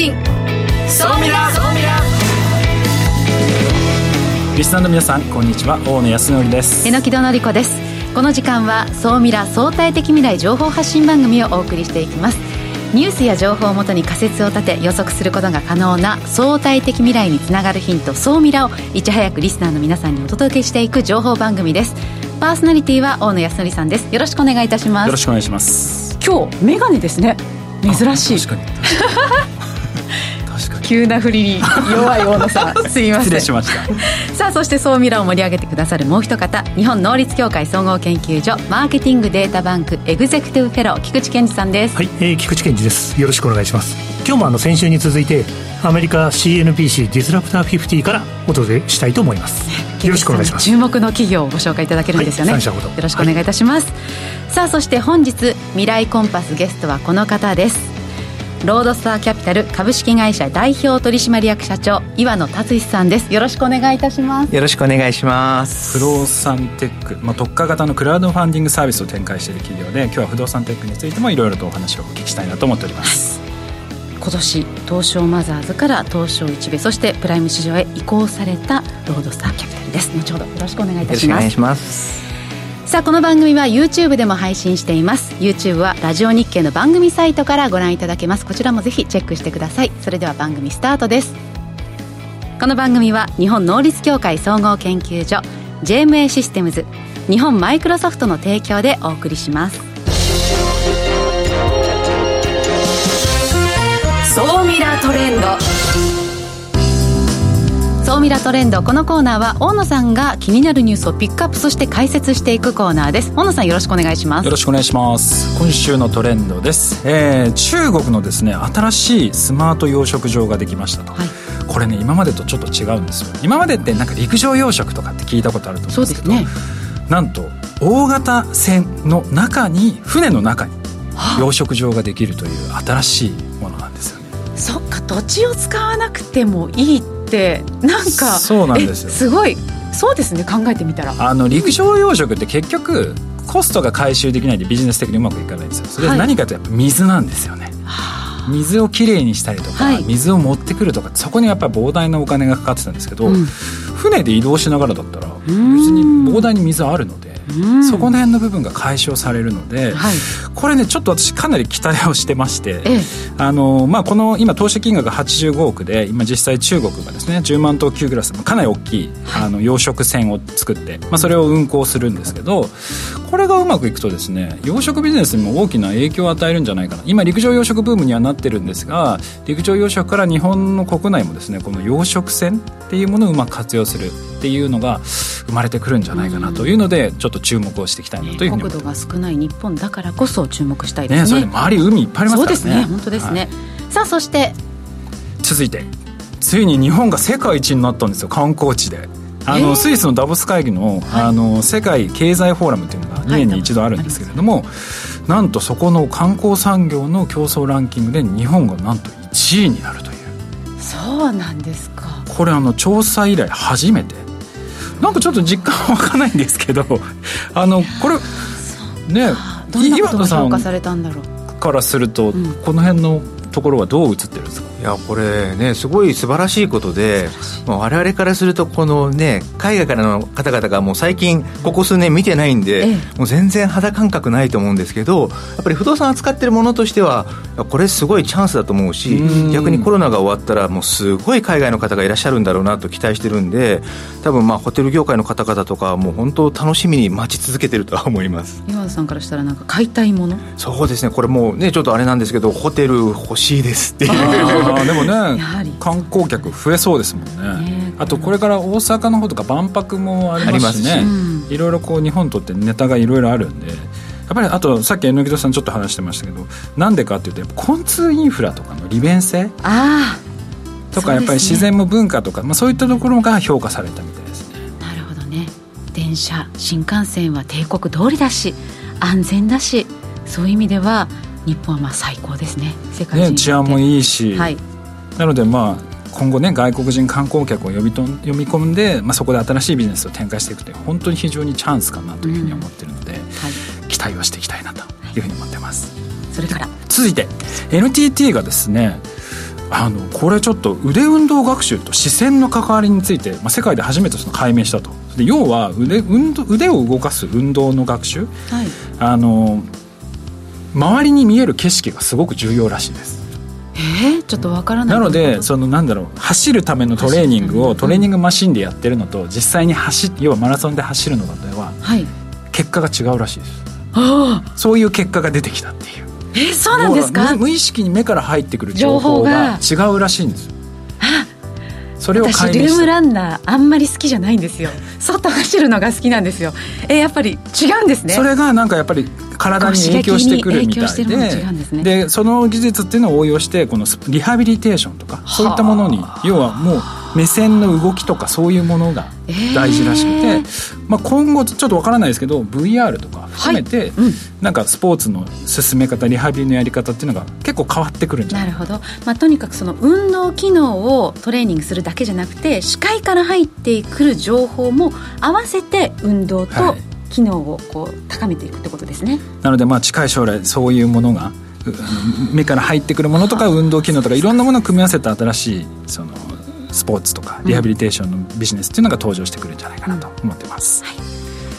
信。総ミラ総ミラリスナーの皆さんこんにちは。大野康則です。榎木戸紀子です。この時間は総ミラ相対的未来情報発信番組をお送りしていきます。ニュースや情報をもとに仮説を立て予測することが可能な相対的未来につながるヒント総ミラをいち早くリスナーの皆さんにお届けしていく情報番組です。パーソナリティは大野康則さんです。よろしくお願いいたします。よろしくお願いします。今日メガネですね。珍しい。確かに 急な振りに弱い大野さん。すいません。失礼しました。さあそして総ミラを盛り上げてくださるもう一方日本能率協会総合研究所マーケティングデータバンクエグゼクティブフェロー菊池健二さんです。はい、えー、菊池健二です。よろしくお願いします。今日もあの先週に続いてアメリカ CNPC ディスラプター50からお届けしたいと思います。よろしくお願いします。注目の企業をご紹介いただけるんですよね、はいよろしくお願いいたします、さあそして本日未来コンパスゲストはこの方ですロードスターキャピタル株式会社代表取締役社長岩野達史さんです。よろしくお願いいたします。よろしくお願いします。不動産テック、まあ、特化型のクラウドファンディングサービスを展開している企業で今日は不動産テックについてもいろいろとお話をお聞きしたいなと思っております。今年東証マザーズから東証一部そしてプライム市場へ移行されたロードスターキャピタルです。後ほどよろしくお願いいたしますさあこの番組は YouTube でも配信しています。YouTube はラジオ日経の番組サイトからご覧いただけます。こちらもぜひチェックしてください。それでは番組スタートです。この番組は日本能率協会総合研究所 JMA システムズ日本マイクロソフトの提供でお送りします。総ミラトレンド。総ミラトレンド。このコーナーは大野さんが気になるニュースをピックアップそして解説していくコーナーです。大野さんよろしくお願いします。よろしくお願いします。今週のトレンドです、えー、中国のですね新しいスマート養殖場ができましたと、はい。これね今までとちょっと違うんですよ。今までってなんか陸上養殖とかって聞いたことあると思うんですけどそうですね。なんと大型船の中に船の中に養殖場ができるという新しいものなんですよね。そっか土地を使わなくてもいいってなんかそうなんですよ。えすごい。そうですね考えてみたら。あの陸上養殖って結局コストが回収できないでビジネス的にうまくいかないんですよ。それははい。何かというとやっぱ水なんですよね、水をきれいにしたりとか、はい。水を持ってくるとかそこにやっぱり膨大なお金がかかってたんですけど、うん。船で移動しながらだったら別ん。に膨大に水あるので、うん。そこの辺の部分が解消されるので、はい。これねちょっと私かなり期待をしてまして、ええ。あのまあ、この今投資金額が85億で今実際中国がですね10万頭級クラスのかなり大きい、あの養殖船を作って、まあ、それを運航するんですけどこれがうまくいくとですね養殖ビジネスにも大きな影響を与えるんじゃないかな。今陸上養殖ブームにはなってるんですが陸上養殖から日本の国内もですねこの養殖船っていうものをうまく活用するっていうのが生まれてくるんじゃないかなというのでちょっと注目をしていきたいなというふうに国土が少ない日本だからこそ注目したいでね、すね。それで周り海いっぱいありますからね。そうですね。本当ですね、さあそして。続いてついに日本が世界一になったんですよ。観光地で。あの、えー。スイスのダボス会議の,、あの世界経済フォーラムっていうのが2年に一度あるんですけれども、なんとそこの観光産業の競争ランキングで日本がなんと1位になるという。そうなんですか。これあの調査以来初めてなんかちょっと実感は湧かないんですけどあのこれねどんなことが岩田さん評価されたんだろう。からすると、ん。この辺のところはどう映ってるんですか？いやこれねすごい素晴らしいことで我々からするとこのね海外からの方々がもう最近ここ数年見てないんで、ええ。もう全然肌感覚ないと思うんですけどやっぱり不動産扱ってるものとしてはこれすごいチャンスだと思うしうん。逆にコロナが終わったらもうすごい海外の方がいらっしゃるんだろうなと期待してるんで多分まあホテル業界の方々とかはもう本当楽しみに待ち続けてるとは思います。岩田さんからしたらなんか買いたいもの？そうですね。これもうねちょっとあれなんですけどホテル欲しいですっていうあーでもね観光客増えそうですもんね。ねあとこれから大阪の方とか万博もありますしね。いろいろこう日本にとってネタがいろいろあるんで。やっぱりあとさっき榎戸さんちょっと話してましたけどなんでかっていうとやっぱ交通インフラとかの利便性あとかやっぱり自然も文化とか、まあ、そういったところが評価されたみたいですね。あなるほどね。電車新幹線は帝国通りだし安全だしそういう意味では日本はまあ最高ですね。世界人ね治安もいいし、はい。なのでまあ今後ね外国人観光客を呼びとん呼び込んで、まあ、そこで新しいビジネスを展開していくという本当に非常にチャンスかなというふうに思ってるので、はい、期待をしていきたいなというふうに思ってます。それから。続いて NTT がですねあのこれちょっと腕運動学習と視線の関わりについて、まあ、世界で初めてその解明したと。で要は腕運動腕を動かす運動の学習、はい。あの周りに見える景色がすごく重要らしいです。えー、ちょっとわからない。なのでそのなんだろう走るためのトレーニングをトレーニングマシンでやってるのと実際に走っ要はマラソンで走るのとでははい。結果が違うらしいです。ああそういう結果が出てきたっていう。えー、そうなんですか？無無意識に目から入ってくる情報が。違うらしいんです。よそれを私ルームランナーあんまり好きじゃないんですよ。外走るのが好きなんですよ。えー、やっぱり違うんですね。それがなんかやっぱり体に影響してくるみたいで。すね。でその技術っていうのを応用してこのスリハビリテーションとかそういったものに要はもう目線の動きとかそういうものが大事らしくて、えーまあ、今後ちょっとわからないですけど VR とか含めて、はい。うん。なんかスポーツの進め方リハビリのやり方っていうのが結構変わってくるんじゃなないるほど、まあ、とにかくその運動機能をトレーニングするだけじゃなくて視界から入ってくる情報も合わせて運動とはい機能をこう高めていくってことですね、なのでまあ近い将来そういうものが目から入ってくるものとか運動機能とかいろんなものを組み合わせた新しいそのスポーツとかリハビリテーションのビジネスっていうのが登場してくるんじゃないかなと思ってます、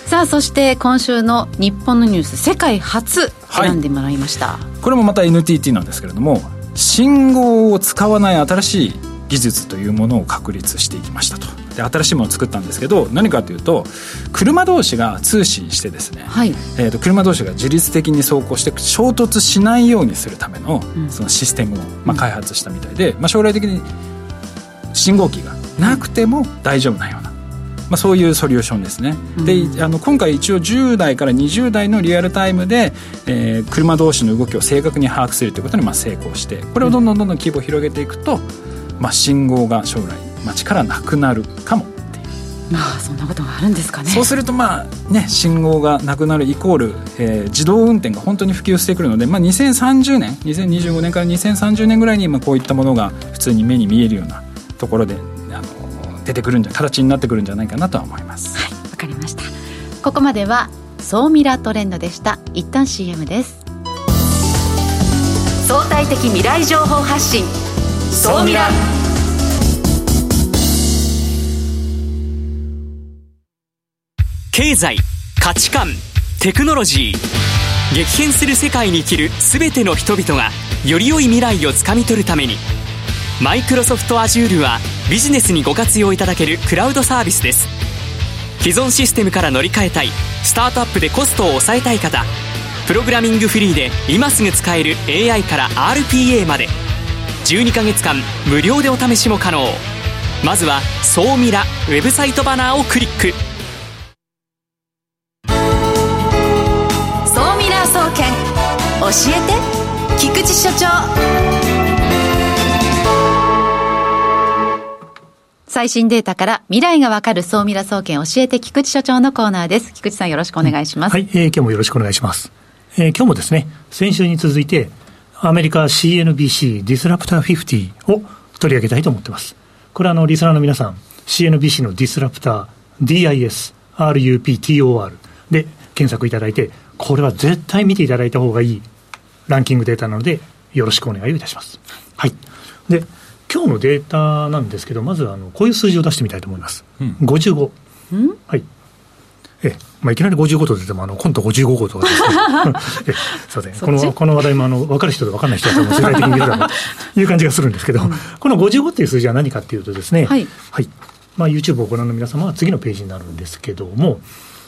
さあそして今週の日本のニュース世界初選んでもらいました、これもまた NTT なんですけれども信号を使わない新しい技術というものを確立していきましたとで新しいものを作ったんですけど何かというと車同士が通信してですね、はい。えー、と車同士が自律的に走行して衝突しないようにするためのそのシステムを、まあ、開発したみたいで、まあ、将来的に信号機がなくても大丈夫なような、まあ、そういうソリューションですね、であの今回一応10代から20代のリアルタイムで、えー車同士の動きを正確に把握するということにまあ成功してこれをどんどんどんどん規模を広げていくと、まあ、信号が将来街からなくなるかもっていう。まあそんなことがあるんですかね。そうするとまあね信号がなくなるイコール、えー自動運転が本当に普及してくるので、まあ、2030年2025年から2030年ぐらいにまあこういったものが普通に目に見えるようなところであの出てくるんじゃ形になってくるんじゃないかなとは思います。はいわかりました。ここまでは総ミラトレンドでした。一旦 CM です。相対的未来情報発信。総ミラ経済価値観テクノロジー激変する世界に生きる全ての人々がより良い未来をつかみ取るためにマイクロソフト Azure はビジネスにご活用いただけるクラウドサービスです。既存システムから乗り換えたいスタートアップでコストを抑えたい方プログラミングフリーで今すぐ使える AI から RPA まで12ヶ月間無料でお試しも可能。まずは「総ミラ」ウェブサイトバナーをクリック。えて。菊池所長。最新データから未来がわかる総ミラ総研教えて菊池所長のコーナーです。菊池さんよろしくお願いします、はい、えー今日もよろしくお願いします。えー今日もですね、先週に続いて、アメリカ CNBC ディスラプター50を取り上げたいと思ってます。これはあの、リスナーの皆さん、CNBC のディスラプター DIS、RUPTOR で検索いただいて、これは絶対見ていただいた方がいいランキングデータなので、よろしくお願いをいたします。はい。で、今日のデータなんですけど、まずあの、こういう数字を出してみたいと思います。55。はい。ええまあ、いきなり55と出ても、あの、コント55号とかですね。ええすいません。この、この話題も、あの、分かる人と分かんない人だと、世界的に見るだろうという感じがするんですけど、この55っていう数字は何かっていうとですね、はいまあ、YouTube をご覧の皆様は次のページになるんですけども、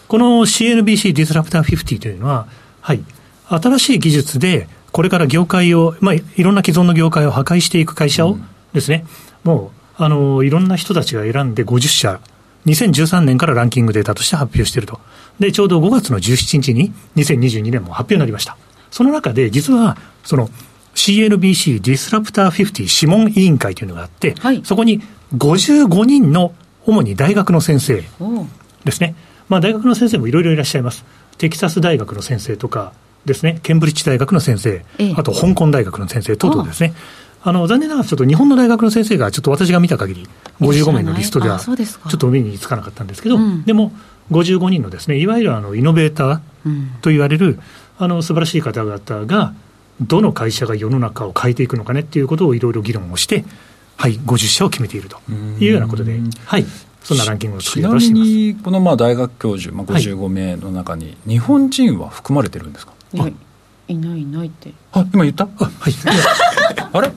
この CNBC ディスラプター50というのは、はい、新しい技術で、これから業界を、まあ、いろんな既存の業界を破壊していく会社をですね、もう、あの、いろんな人たちが選んで50社、2013年からランキングデータとして発表していると。で、ちょうど5月の17日に2022年も発表になりました。その中で、実は、その、CNBC ディスラプター50諮問委員会というのがあって、はいそこに55人の主に大学の先生ですね。まあ大学の先生もいろいろいらっしゃいます。テキサス大学の先生とかですね、ケンブリッジ大学の先生。ええ、あと香港大学の先生等々ですね。あの、残念ながらちょっと日本の大学の先生がちょっと私が見た限り、55名のリストでは、あちそうですか。ょっと目につかなかったんですけど、うん。でも55人のですね、いわゆるあの、イノベーターうん。と言われる、あの、素晴らしい方々が、どの会社が世の中を変えていくのかねっていうことをいろいろ議論をして、はい、50社を決めているというようなことで、はい、そんなランキングを作りちなみ出しています。にこのまあ大学教授、まあ、55名の中に日本人は含まれてるんですか、い。ないいないって。あ今言った？あはい、あれ？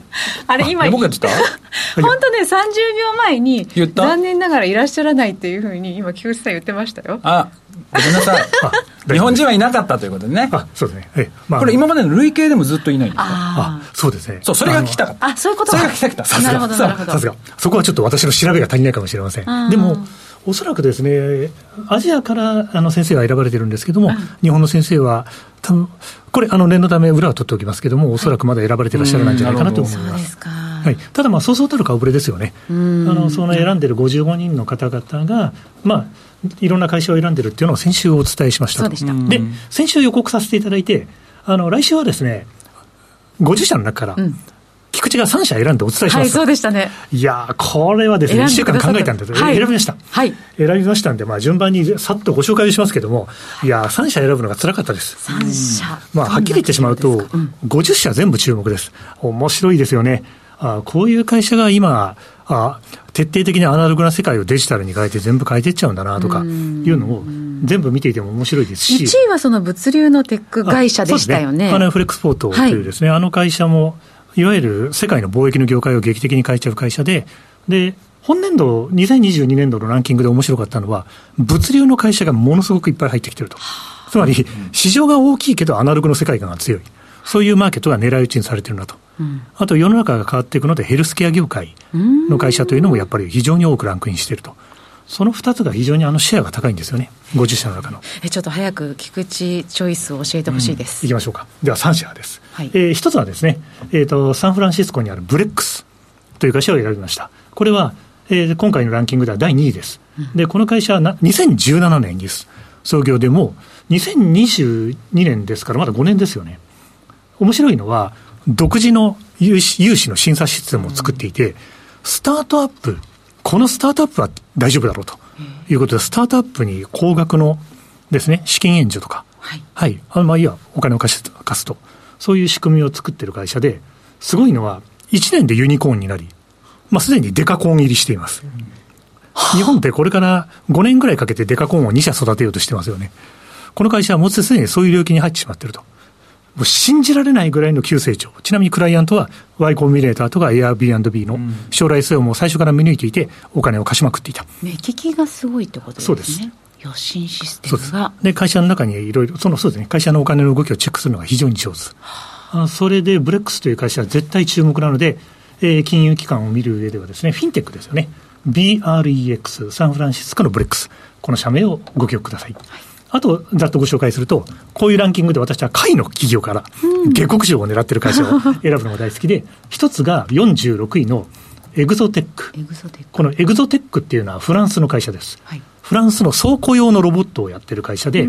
あれ今あ僕が言ってた？本当ね30秒前に残念ながらいらっしゃらないっていうふうに今菊池さん言ってましたよ。あごめんなさい。あ日本人はいなかったということでね。あそうですね、ええまあ、これ今までの累計でもずっといないんですかああそうですね、そうそれが聞きたかった。ああそういうことそかれが聞きたかった。さすがなるほどなるほど。さすが。そこはちょっと私の調べが足りないかもしれません、うんでも、おそらくですね、アジアからあの先生が選ばれてるんですけども、日本の先生は、多分これ、あの念のため、裏を取っておきますけども、おそらくまだ選ばれてらっしゃらないんじゃないかなと思いま。そうですすか。はい、ただ、まあ、そうそうたる顔ぶれですよね、あのその選んでる55人の方々が、まあ、いろんな会社を選んでるっていうのを先週お伝えしましたと。そうでした。で先週予告させていただいて、あの来週はですね、50社の中から、ん。菊池が3社選んでお伝えします。はいそうでしたね。いやー、これはですね、1週間考えたんです、はい。選びました。はい。選びましたんで、まあ、順番にさっとご紹介をしますけども、い。やー、3社選ぶのが辛かったです。3社。まあ、はっきり言ってしまうと、50社全部注目です。面白いですよね。あこういう会社が今あ、徹底的にアナログな世界をデジタルに変えて全部変えていっちゃうんだなとかいうのを全部見ていても面白いですし。1位はその物流のテック会社でしたよねあそうですパナフレックスポートというですね、あの会社も、いわゆる世界の貿易の業界を劇的に変えちゃう会社で、で、本年度、2022年度のランキングで面白かったのは、物流の会社がものすごくいっぱい入ってきてると。つまり、市場が大きいけどアナログの世界観が強い。そういうマーケットが狙い撃ちにされてるなと。あと世の中が変わっていくので、ヘルスケア業界の会社というのもやっぱり非常に多くランクインしていると。その2つが非常にあのシェアが高いんですよね。50社の中の。えちょっと早く菊池チョイスを教えてほしいです、いきましょうか。では3社です。はいえー一つはですね、えーと、サンフランシスコにあるブレックスという会社を選びました。これは、えー今回のランキングでは第2位です。で、この会社はな2017年に創業でもう2022年ですからまだ5年ですよね。面白いのは、独自の融資融資の審査システムを作っていて、スタートアップ、このスタートアップは大丈夫だろうということで、スタートアップに高額のですね、資金援助とか、はいはい。あまあ、いいや、お金を貸し貸すと。そういう仕組みを作ってる会社で、すごいのは、1年でユニコーンになり、まあ、すでにデカコーン入りしています。日本ってこれから5年ぐらいかけてデカコーンを2社育てようとしてますよね。この会社はもうすでにそういう領域に入ってしまっていると。もう信じられないぐらいの急成長。ちなみにクライアントは Y コンビネーターとか Airbnb の将来性をもう最初から見抜いていて、お金を貸しまくっていた。目利きがすごいってことですねそうです与信システそうですムが。で、会社の中にいろいろ、そのそうですね、会社のお金の動きをチェックするのが非常に上手。あそれで、 Brex という会社は絶対注目なので、えー金融機関を見る上ではですね、フィンテックですよね。 Brex、サンフランシスコの Brex。この社名をご記憶ください。あと、ざっとご紹介すると、こういうランキングで私は下位の企業から、下克上を狙ってる会社を 選ぶのが大好きで、一つが46位のエグゾテック。このエグゾテックっていうのはフランスの会社です。はい。フランスの倉庫用のロボットをやってる会社で、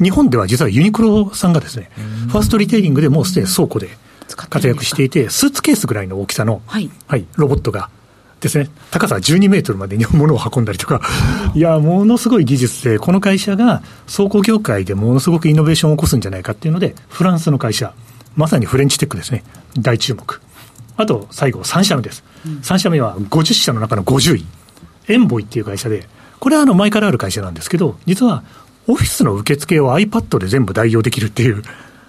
日本では実はユニクロさんがですね、ファーストリテイリングでもうすでに倉庫で活躍していて、スーツケースぐらいの大きさの、はいロボットがですね、高さ12メートルまでに物を運んだりとか、いや、ものすごい技術で、この会社が倉庫業界でものすごくイノベーションを起こすんじゃないかっていうので、フランスの会社、まさにフレンチテックですね、大注目。あと、最後、3社目です。3社目は50社の中の50位。エンボイっていう会社で、これはあの前からある会社なんですけど、実はオフィスの受付を iPad で全部代用できるっていう。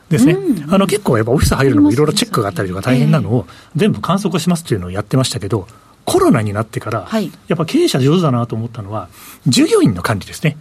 ですね、あの結構やっぱオフィス入るのもいろいろチェックがあったりとか大変なのを全部観測しますっていうのをやってましたけど、コロナになってから、はい。やっぱ経営者上手だなと思ったのは、従業員の管理ですね。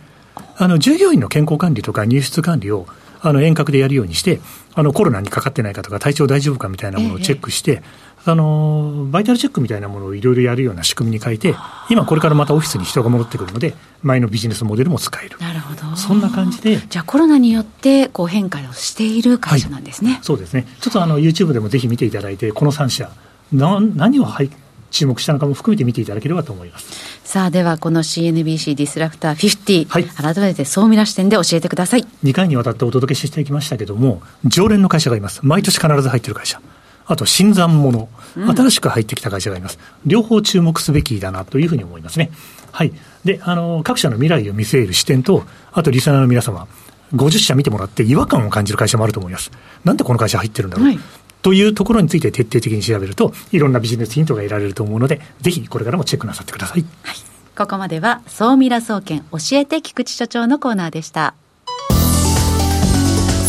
あの従業員の健康管理とか入室管理をあの遠隔でやるようにして、あのコロナにかかってないかとか、体調大丈夫かみたいなものをチェックして、あのバイタルチェックみたいなものをいろいろやるような仕組みに変えて、今これからまたオフィスに人が戻ってくるので、前のビジネスモデルも使える。なるほど。そんな感じで。じゃあコロナによってこう変化をしている会社なんですね、そうですね。ちょっとあの YouTube でもぜひ見ていただいて、この3社、な何をはい注目したのかも含めて見ていただければと思います。さあではこの CNBC ディスラプター50、はい改めて総ミラ視点で教えてください2回にわたってお届けしてきましたけども、常連の会社がいます。毎年必ず入ってる会社。あと、新参者、新しく入ってきた会社がいます。両方注目すべきだなというふうに思いますね。はい。で、あの、各社の未来を見据える視点と、あと、リスナーの皆様、50社見てもらって違和感を感じる会社もあると思います。なんでこの会社入ってるんだろう、はいというところについて徹底的に調べると、いろんなビジネスヒントが得られると思うので、ぜひこれからもチェックなさってください。はい。ここまでは、総ミラ総研教えて菊池所長のコーナーでした。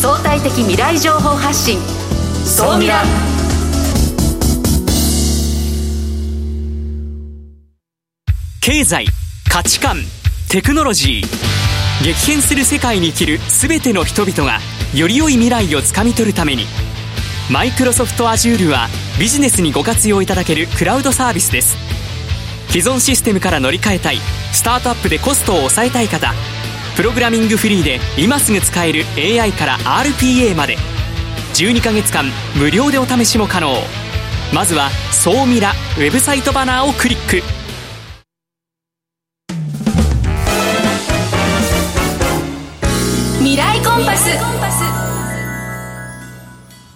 相対的未来情報発信、総ミラ。経済、価値観、テクノロジー。激変する世界に生きる全ての人々が、より良い未来をつかみ取るために、マイクロソフト Azure はビジネスにご活用いただけるクラウドサービスです。既存システムから乗り換えたいスタートアップでコストを抑えたい方プログラミングフリーで今すぐ使える AI から RPA まで12ヶ月間無料でお試しも可能。まずは「総ミラ」ウェブサイトバナーをクリック。未来コンパス。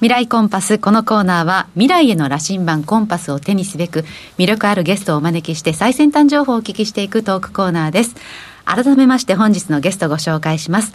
未来コンパス。このコーナーは未来への羅針盤コンパスを手にすべく魅力あるゲストをお招きして最先端情報をお聞きしていくトークコーナーです。改めまして本日のゲストご紹介します。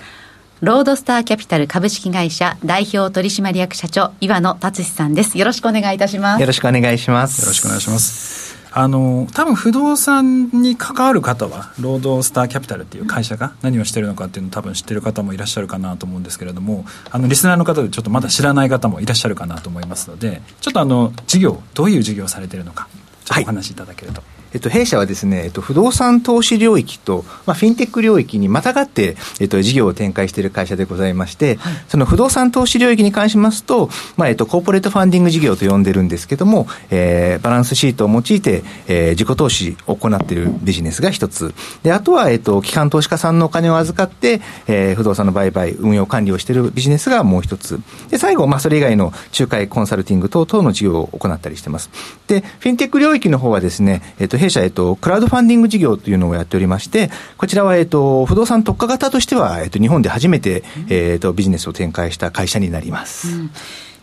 ロードスターキャピタル株式会社代表取締役社長岩野達さんです。よろしくお願いいたします。よろしくお願いします。よろしくお願いします。あの多分不動産に関わる方はロードスターキャピタルっていう会社が何をしてるのかっていうのを多分知ってる方もいらっしゃるかなと思うんですけれどもあのリスナーの方でちょっとまだ知らない方もいらっしゃるかなと思いますのでちょっとあの事業どういう事業をされてるのかちょっとお話しいただけると。はいえっと、弊社はですね、えっと、不動産投資領域と、まあ、フィンテック領域にまたがって、えっと、事業を展開している会社でございまして、はい、その不動産投資領域に関しますと、まあ、えっと、コーポレートファンディング事業と呼んでるんですけども、えー、バランスシートを用いて、えー、自己投資を行っているビジネスが一つ。で、あとは、えっと、機関投資家さんのお金を預かって、えー、不動産の売買、運用管理をしているビジネスがもう一つ。で、最後、まあ、それ以外の仲介コンサルティング等々の事業を行ったりしてます。で、フィンテック領域の方はですね、えっと、弊社、えっと、クラウドファンディング事業というのをやっておりまして、こちらは、えっと、不動産特化型としては、えっと、日本で初めて、えっと、ビジネスを展開した会社になります。うん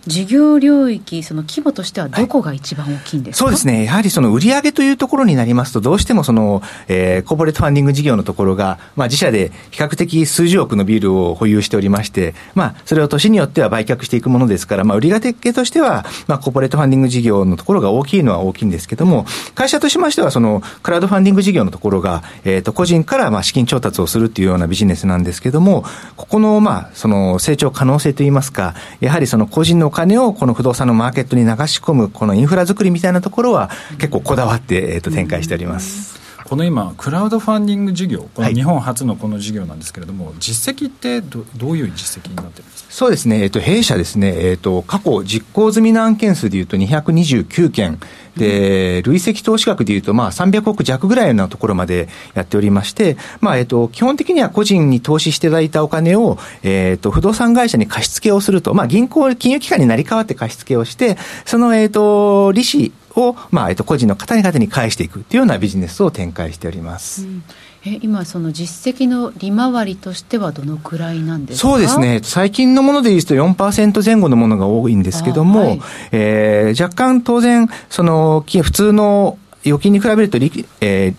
事業領域、その規模としてはどこが一番大きいんですか、はい、そうですね。やはりその売上というところになりますと、どうしてもその、えー、コーポレートファンディング事業のところが、まあ自社で比較的数十億のビルを保有しておりまして、まあそれを年によっては売却していくものですから、まあ売上系としては、まあコーポレートファンディング事業のところが大きいのは大きいんですけども、会社としましてはそのクラウドファンディング事業のところが、えっ、ー、と個人からまあ資金調達をするっていうようなビジネスなんですけども、ここのまあその成長可能性といいますか、やはりその個人のお金をこの不動産のマーケットに流し込む、このインフラ作りみたいなところは、結構こだわって、えー、と展開しております。この今、クラウドファンディング事業、この日本初のこの事業なんですけれども、はい、実績ってどどういう実績になってるんですか？そうですね、えっと、弊社ですね、えっと、過去実行済みの案件数でいうと229件、で、累積投資額でいうと、まあ、300億弱ぐらいのところまでやっておりまして、まあ、えっと、基本的には個人に投資していただいたお金を、えっと、不動産会社に貸し付けをすると、まあ、銀行、金融機関になり変わって貸し付けをして、その、えっと、利子を、まあ、えっと、個人の方々に返していくというようなビジネスを展開しております。うん。え今、その実績の利回りとしてはどのくらいなんですか？そうですね、最近のものでいうと4%前後のものが多いんですけども、はい、えー、若干当然、その普通の預金に比べると、えー、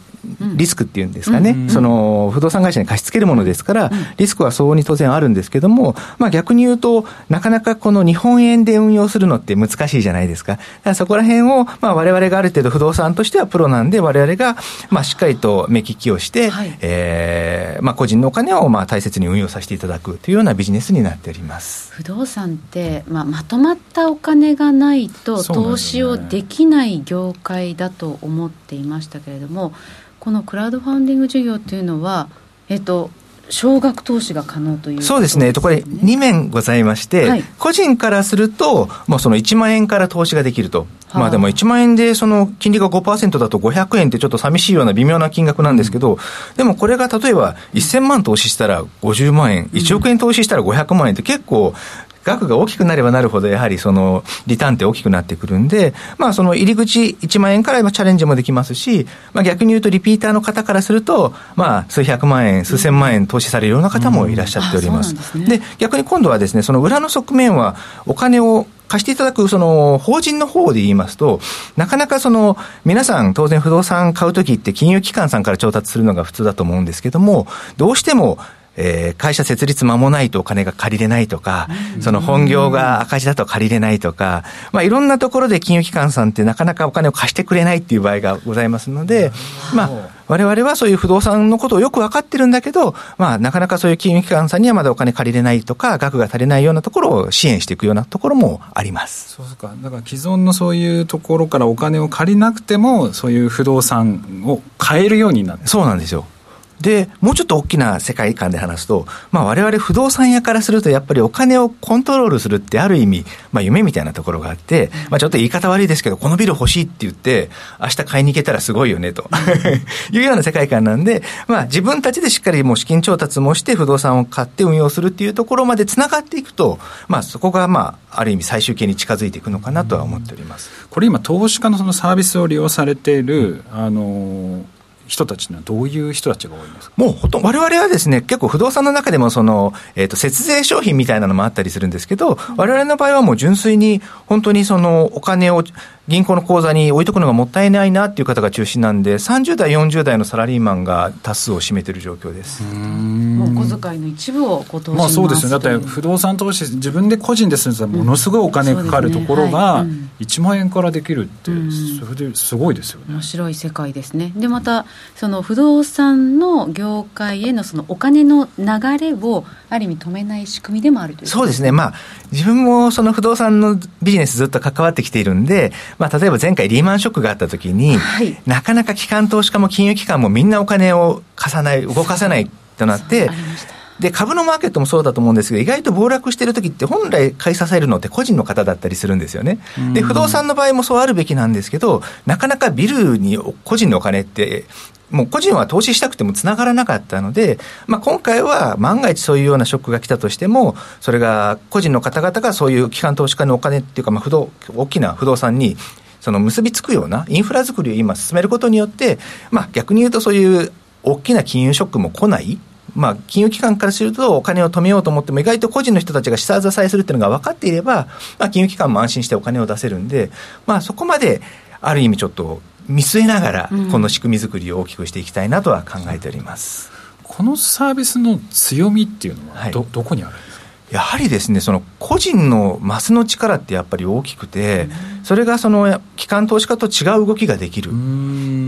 リスクっていうんですかね、うん、その不動産会社に貸し付けるものですから、リスクは相応に当然あるんですけども、まあ、逆に言うと、なかなかこの日本円で運用するのって難しいじゃないですか。だからそこら辺を、まあ、我々がある程度不動産としてはプロなんで、我々が、まあ、しっかりと目利きをして、はい、えー、まあ、個人のお金を、まあ、大切に運用させていただくというようなビジネスになっております。不動産って、まあ、まとまったお金がないと、投資をできない業界だと思っていましたけれども、このクラウドファンディング事業っていうのは、えっと、少額投資が可能という、ね、そうですね、これ、2面ございまして、はい、個人からすると、もうその1万円から投資ができると。まあでも1万円でその金利が5%だと500円ってちょっと寂しいような微妙な金額なんですけど、でもこれが例えば1000万投資したら50万円、1億円投資したら500万円って結構額が大きくなればなるほど、やはりそのリターンって大きくなってくるんで、まあその入り口1万円からチャレンジもできますし、まあ逆に言うとリピーターの方からすると、まあ数百万円、数千万円投資されるような方もいらっしゃっております。うんうん、で、ね、逆に今度はですね、その裏の側面はお金を貸していただくその法人の方で言いますと、なかなかその皆さん当然不動産買うときって金融機関さんから調達するのが普通だと思うんですけども、どうしてもえー、会社設立間もないとお金が借りれないとか、その本業が赤字だと借りれないとか、まあ、いろんなところで金融機関さんってなかなかお金を貸してくれないっていう場合がございますので、まあ、我々はそういう不動産のことをよく分かってるんだけど、まあ、なかなかそういう金融機関さんにはまだお金借りれないとか、額が足りないようなところを支援していくようなところもあります。そうか、だから既存のそういうところからお金を借りなくても、そういう不動産を買えるようになってそうなんですよ。で、もうちょっと大きな世界観で話すと、まあ我々不動産屋からするとやっぱりお金をコントロールするってある意味、まあ夢みたいなところがあって、まあちょっと言い方悪いですけど、このビル欲しいって言って、明日買いに行けたらすごいよねと いうような世界観なんで、まあ自分たちでしっかりもう資金調達もして不動産を買って運用するっていうところまでつながっていくと、まあそこがまあある意味最終形に近づいていくのかなとは思っております。これ今投資家のそのサービスを利用されている、あの人たちはどういう人たちが多いんですか？もうほとんど、われわれはですね、結構不動産の中でもその、えっ、ー、と、節税商品みたいなのもあったりするんですけど、われわれの場合はもう純粋に、本当にその、お金を、銀行の口座に置いとくのがもったいないなっていう方が中心なんで、30代、40代のサラリーマンが多数を占めてる状況です。もう小遣いの一部をご投資まあそうですよだって不動産投資、自分で個人ですると、ものすごいお金かかるところが、1万円からできるって、それですごいですよね。面白い世界ですね。で、また、その不動産の業界へのそのお金の流れを、ある意味止めない仕組みでもあるというそうですね。まあ、自分もその不動産のビジネスずっと関わってきているんで、まあ、例えば前回リーマンショックがあった時に、はい、なかなか機関投資家も金融機関もみんなお金を貸さない、動かせないとなって、で、株のマーケットもそうだと思うんですけど、意外と暴落してる時って本来買い支えるのって個人の方だったりするんですよね。で、不動産の場合もそうあるべきなんですけど、なかなかビルに個人のお金ってもう個人は投資したくてもつながらなかったので、まあ、今回は万が一そういうようなショックが来たとしても、それが個人の方々がそういう機関投資家のお金っていうか、まあ、不動大きな不動産にその結びつくようなインフラ作りを今進めることによって、まあ、逆に言うとそういう大きな金融ショックも来ない。まあ、金融機関からするとお金を止めようと思っても意外と個人の人たちが下支えするっていうのが分かっていれば、まあ、金融機関も安心してお金を出せるんで、まあ、そこまである意味ちょっと見据えながら、この仕組み作りを大きくしていきたいなとは考えております。このサービスの強みっていうのはど、はい、どこにあるんですか？やはりですね、その個人のマスの力ってやっぱり大きくて、それがその機関投資家と違う動きができる。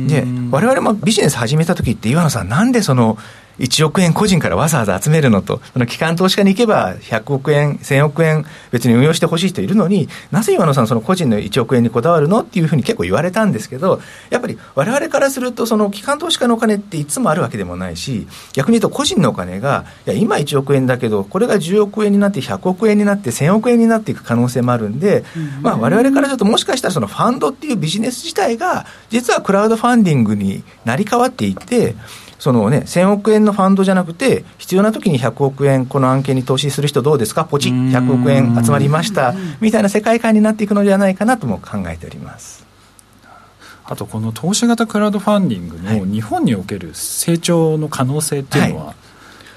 で、我々もビジネス始めた時って岩野さんなんでその1億円個人からわざわざ集めるのと、その機関投資家に行けば100億円、1000億円別に運用してほしい人いるのに、なぜ岩野さんその個人の1億円にこだわるのっていうふうに結構言われたんですけど、やっぱり我々からするとその機関投資家のお金っていつもあるわけでもないし、逆に言うと個人のお金が、いや今1億円だけど、これが10億円になって100億円になって1000億円になっていく可能性もあるんで、まあ我々からするともしかしたらそのファンドっていうビジネス自体が、実はクラウドファンディングになり変わっていて、そのね、1000億円のファンドじゃなくて、必要な時に100億円、この案件に投資する人どうですか、ポチッ、100億円集まりました、みたいな世界観になっていくのではないかなとも考えております。あと、この投資型クラウドファンディングの日本における成長の可能性っていうのは、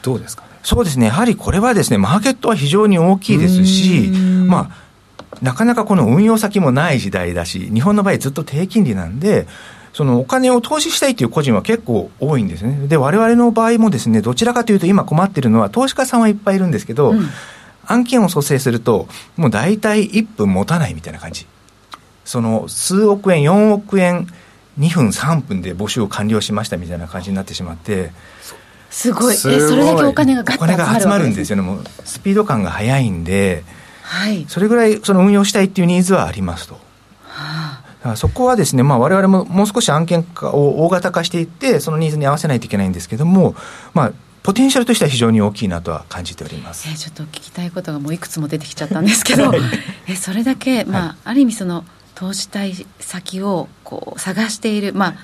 どうですかね、はい、そうですね、やはりこれはですね、マーケットは非常に大きいですし、まあ、なかなかこの運用先もない時代だし、日本の場合ずっと低金利なんで、そのお金を投資したいという個人は結構多いんですね。で、我々の場合もですね、どちらかというと今困ってるのは、投資家さんはいっぱいいるんですけど、うん、案件を蘇生すると、もう大体1分持たないみたいな感じ。その数億円、4億円、2分、3分で募集を完了しましたみたいな感じになってしまって、すごい、えそれだけお金がお金が集まるんですよ。ね、もうスピード感が速いんで、はい、それぐらいその運用したいっていうニーズはありますと。そこはですね、まあ、我々ももう少し案件化を大型化していって、そのニーズに合わせないといけないんですけども、まあ、ポテンシャルとしては非常に大きいなとは感じております、えー、ちょっと聞きたいことがもういくつも出てきちゃったんですけど、えそれだけ、まあ、はい、ある意味その投資対先をこう探している、まあ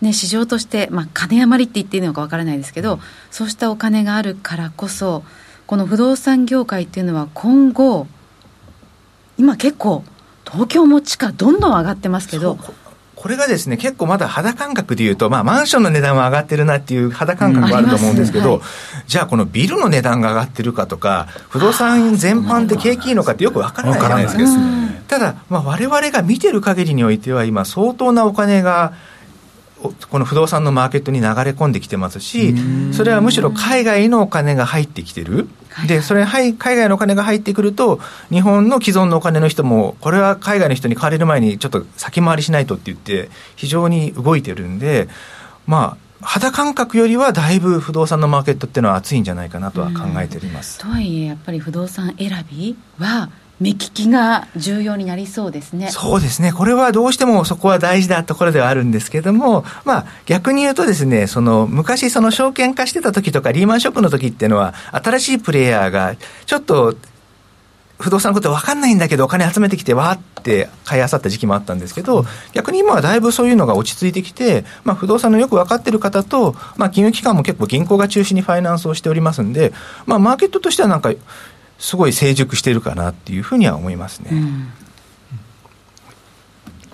ね、市場として、まあ、金余りって言っていいのか分からないですけど、うん、そうしたお金があるからこそこの不動産業界っていうのは今後今結構東京も地価どんどん上がってますけど。これがですね、結構まだ肌感覚でいうと、まあ、マンションの値段は上がってるなっていう肌感覚はあると思うんですけど、うんはい、じゃあ、このビルの値段が上がってるかとか、不動産全般って景気いいのかってよくわからないじゃないですか。ただ、まあ、我々が見てる限りにおいては、今、相当なお金が、この不動産のマーケットに流れ込んできてますし、それはむしろ海外のお金が入ってきてる。で、それ、海外のお金が入ってくると、日本の既存のお金の人も、これは海外の人に買われる前にちょっと先回りしないとって言って、非常に動いてるんで、まあ、肌感覚よりはだいぶ不動産のマーケットっていうのは熱いんじゃないかなとは考えております。とはいえ、やっぱり不動産選びは、目利きが重要になりそうですね。そうですね。これはどうしてもそこは大事なところではあるんですけども、まあ逆に言うとですね、その昔その証券化してた時とかリーマンショックの時っていうのは新しいプレイヤーがちょっと不動産のこと分かんないんだけどお金集めてきてわーって買いあさった時期もあったんですけど、逆に今はだいぶそういうのが落ち着いてきて、まあ、不動産のよく分かってる方と、まあ、金融機関も結構銀行が中心にファイナンスをしておりますんで、まあ、マーケットとしてはなんかすごい成熟してるかなっていうふうには思いますね。うん、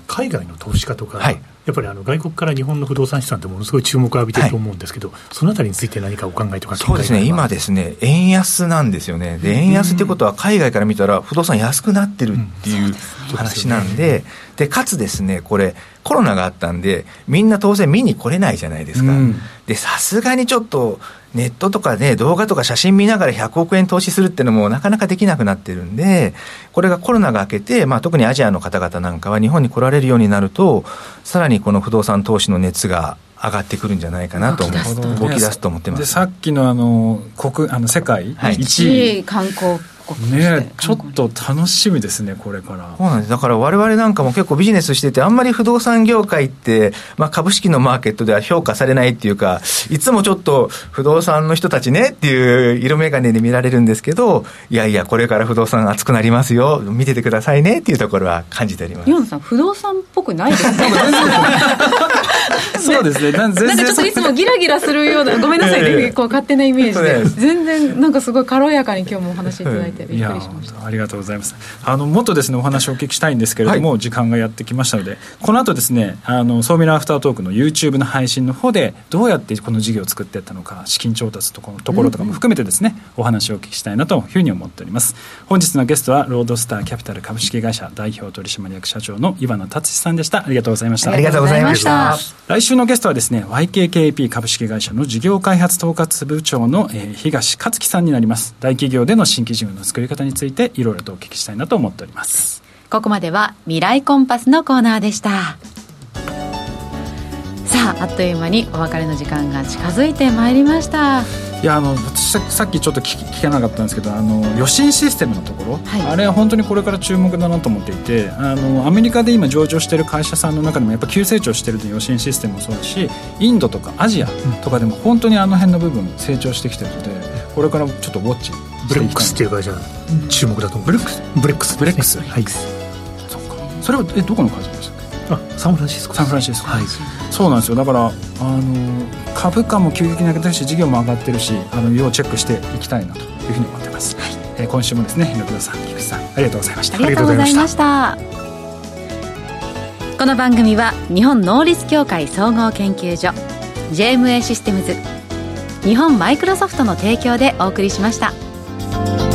海外の投資家とか、はい、やっぱりあの外国から日本の不動産資産ってものすごい注目を浴びてると思うんですけど、はい、そのあたりについて何かお考えとかそうですね、今ですね、円安なんですよね。で、円安ってことは海外から見たら不動産安くなってるっていう話なんで、で、かつですね、これ、コロナがあったんで、みんな当然見に来れないじゃないですか。うん、で、さすがにちょっと、ネットとかね、動画とか写真見ながら100億円投資するっていうのもなかなかできなくなってるんで、これがコロナが明けて、まあ、特にアジアの方々なんかは日本に来られるようになると、さらにこの不動産投資の熱が上がってくるんじゃないかなと思う。動き出すと思ってます、でさっきのあの国あの世界1位、観光ねちょっと楽しみですね、これから。そうなんです。だから我々なんかも結構ビジネスしてて、あんまり不動産業界って、まあ株式のマーケットでは評価されないっていうか、いつもちょっと不動産の人たちねっていう色眼鏡で見られるんですけど、いやいや、これから不動産熱くなりますよ、見ててくださいねっていうところは感じております。岩野さん、不動産っぽくないですね。そうですね。なんかちょっといつもギラギラするような、ごめんなさいね、こう勝手なイメージで。全然、なんかすごい軽やかに今日もお話しいただいて、びっくりしました。ありがとうございます。あの、もっとですね、お話をお聞きしたいんですけれども、はい、時間がやってきましたので、この後ですね、あの、ソーミラーアフタートークの YouTube の配信の方で、どうやってこの事業を作っていったのか、資金調達とこのところとかも含めてですね、お話をお聞きしたいなというふうに思っております。本日のゲストは、ロードスターキャピタル株式会社代表取締役社長の岩野達さんでした。ありがとうございました。ありがとうございました。来週のゲストはですね、YKKP 株式会社の事業開発統括部長の、えー、東克樹さんになります。大企業での新規事業の作り方についていろいろとお聞きしたいなと思っております。ここまでは未来コンパスのコーナーでした。さああっという間にお別れの時間が近づいてまいりました。いやあの私さっきちょっと聞聞けなかったんですけどあの予診システムのところ、はい、あれは本当にこれから注目だなと思っていてあのアメリカで今上場している会社さんの中でもやっぱ急成長してる予診システムもそうだしインドとかアジアとかでも本当にあの辺の部分成長してきてるのでこれからちょっとウォッチ Brex っていう会社注目だと思う。 Brex。Brex Brex。はい。そっか。それはえどこの会社でしたっけ？あサンフランシスコサンフランシスコ。はい。そうなんですよ。だからあの株価も急激に上げてるし事業も上がってるしあの要チェックしていきたいなというふうに思ってます、はい。えー、今週もですね日野田さん菊池さんありがとうございました。ありがとうございました。この番組は日本能力協会総合研究所 JMA システムズ日本マイクロソフトの提供でお送りしました。Bye.